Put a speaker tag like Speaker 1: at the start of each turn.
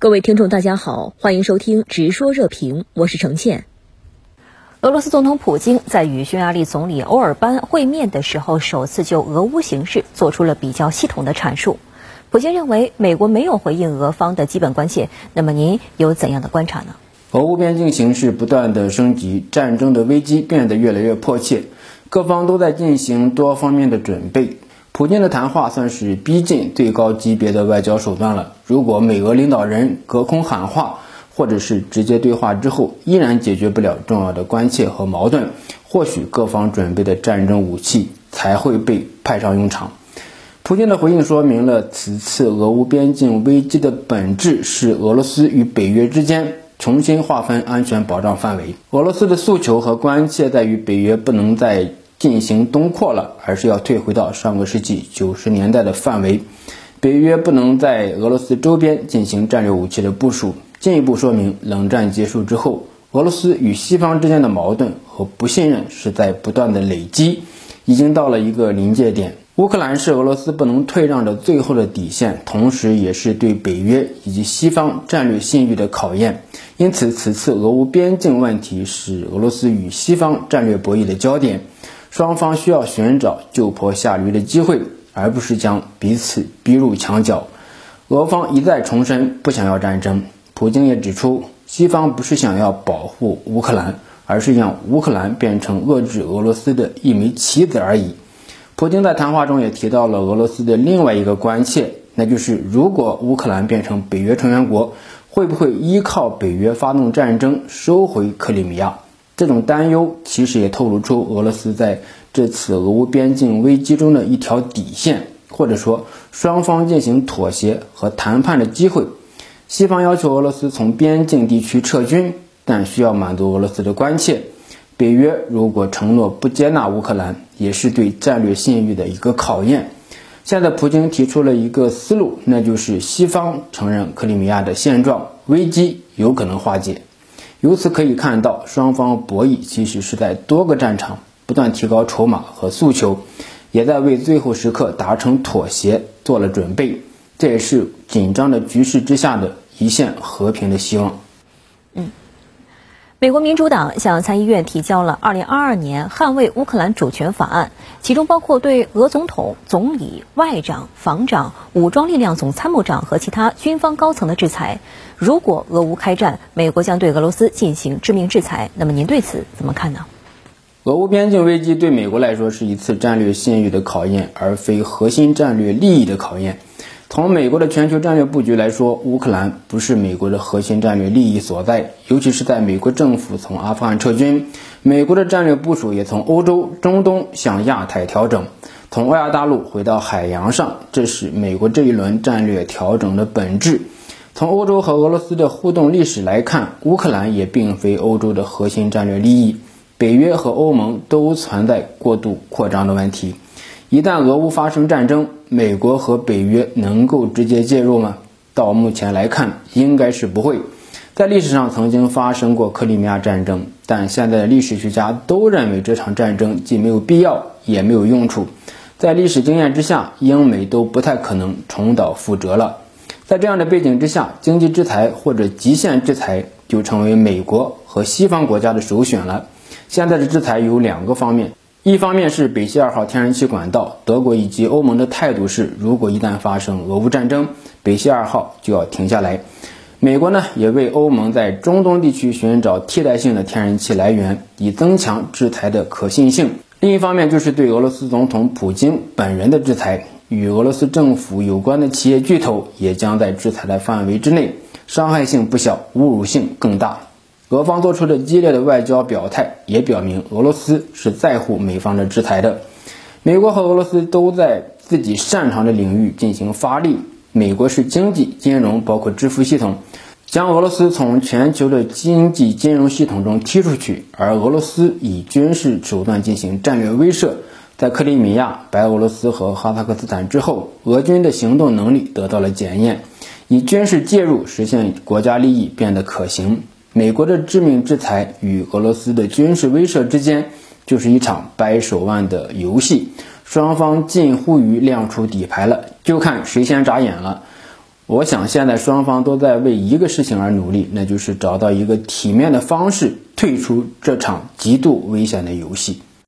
Speaker 1: 各位听众，大家好，欢迎收听《直说热评》，我是程倩。俄罗斯总统普京在与匈牙利总理欧尔班会面的时候，首次就俄乌形势做出了比较系统的阐述。普京认为美国没有回应俄方的基本关切，那么您有怎样的观察呢？
Speaker 2: 俄乌边境形势不断的升级，战争的危机变得越来越迫切，各方都在进行多方面的准备。普京的谈话算是逼近最高级别的外交手段了。如果美俄领导人隔空喊话，或者是直接对话之后，依然解决不了重要的关切和矛盾，或许各方准备的战争武器才会被派上用场。普京的回应说明了此次俄乌边境危机的本质是俄罗斯与北约之间重新划分安全保障范围。俄罗斯的诉求和关切在于北约不能再。进行东扩了，而是要退回到上个世纪九十年代的范围。北约不能在俄罗斯周边进行战略武器的部署，进一步说明冷战结束之后，俄罗斯与西方之间的矛盾和不信任是在不断的累积，已经到了一个临界点。乌克兰是俄罗斯不能退让的最后的底线，同时也是对北约以及西方战略信誉的考验。因此，此次俄乌边境问题是俄罗斯与西方战略博弈的焦点。双方需要寻找救坡下驴的机会，而不是将彼此逼入墙角。俄方一再重申不想要战争，普京也指出，西方不是想要保护乌克兰，而是让乌克兰变成遏制俄罗斯的一枚棋子而已。普京在谈话中也提到了俄罗斯的另外一个关切，那就是如果乌克兰变成北约成员国，会不会依靠北约发动战争收回克里米亚？这种担忧其实也透露出俄罗斯在这次俄乌边境危机中的一条底线，或者说双方进行妥协和谈判的机会。西方要求俄罗斯从边境地区撤军，但需要满足俄罗斯的关切。北约如果承诺不接纳乌克兰，也是对战略信誉的一个考验。现在普京提出了一个思路，那就是西方承认克里米亚的现状，危机有可能化解。由此可以看到，双方博弈其实是在多个战场不断提高筹码和诉求，也在为最后时刻达成妥协做了准备。这也是紧张的局势之下的一线和平的希望。
Speaker 1: 嗯。美国民主党向参议院提交了2022年捍卫乌克兰主权法案，其中包括对俄总统、总理、外长、防长、武装力量总参谋长和其他军方高层的制裁。如果俄乌开战，美国将对俄罗斯进行致命制裁。那么您对此怎么看呢？
Speaker 2: 俄乌边境危机对美国来说是一次战略信誉的考验，而非核心战略利益的考验。从美国的全球战略布局来说，乌克兰不是美国的核心战略利益所在，尤其是在美国政府从阿富汗撤军，美国的战略部署也从欧洲、中东向亚太调整，从欧亚大陆回到海洋上，这是美国这一轮战略调整的本质。从欧洲和俄罗斯的互动历史来看，乌克兰也并非欧洲的核心战略利益，北约和欧盟都存在过度扩张的问题。一旦俄乌发生战争，美国和北约能够直接介入吗？到目前来看，应该是不会。在历史上曾经发生过克里米亚战争，但现在的历史学家都认为这场战争既没有必要，也没有用处。在历史经验之下，英美都不太可能重蹈覆辙了。在这样的背景之下，经济制裁或者极限制裁就成为美国和西方国家的首选了。现在的制裁有两个方面。一方面是北溪二号天然气管道，德国以及欧盟的态度是，如果一旦发生俄乌战争，北溪二号就要停下来。美国呢，也为欧盟在中东地区寻找替代性的天然气来源，以增强制裁的可信性。另一方面就是对俄罗斯总统普京本人的制裁，与俄罗斯政府有关的企业巨头也将在制裁的范围之内，伤害性不小，侮辱性更大。俄方做出的激烈的外交表态，也表明俄罗斯是在乎美方的制裁的。美国和俄罗斯都在自己擅长的领域进行发力。美国是经济、金融，包括支付系统，将俄罗斯从全球的经济金融系统中踢出去；而俄罗斯以军事手段进行战略威慑。在克里米亚、白俄罗斯和哈萨克斯坦之后，俄军的行动能力得到了检验，以军事介入实现国家利益变得可行。美国的致命制裁与俄罗斯的军事威慑之间，就是一场掰手腕的游戏，双方近乎于亮出底牌了，就看谁先眨眼了。我想现在双方都在为一个事情而努力，那就是找到一个体面的方式退出这场极度危险的游戏。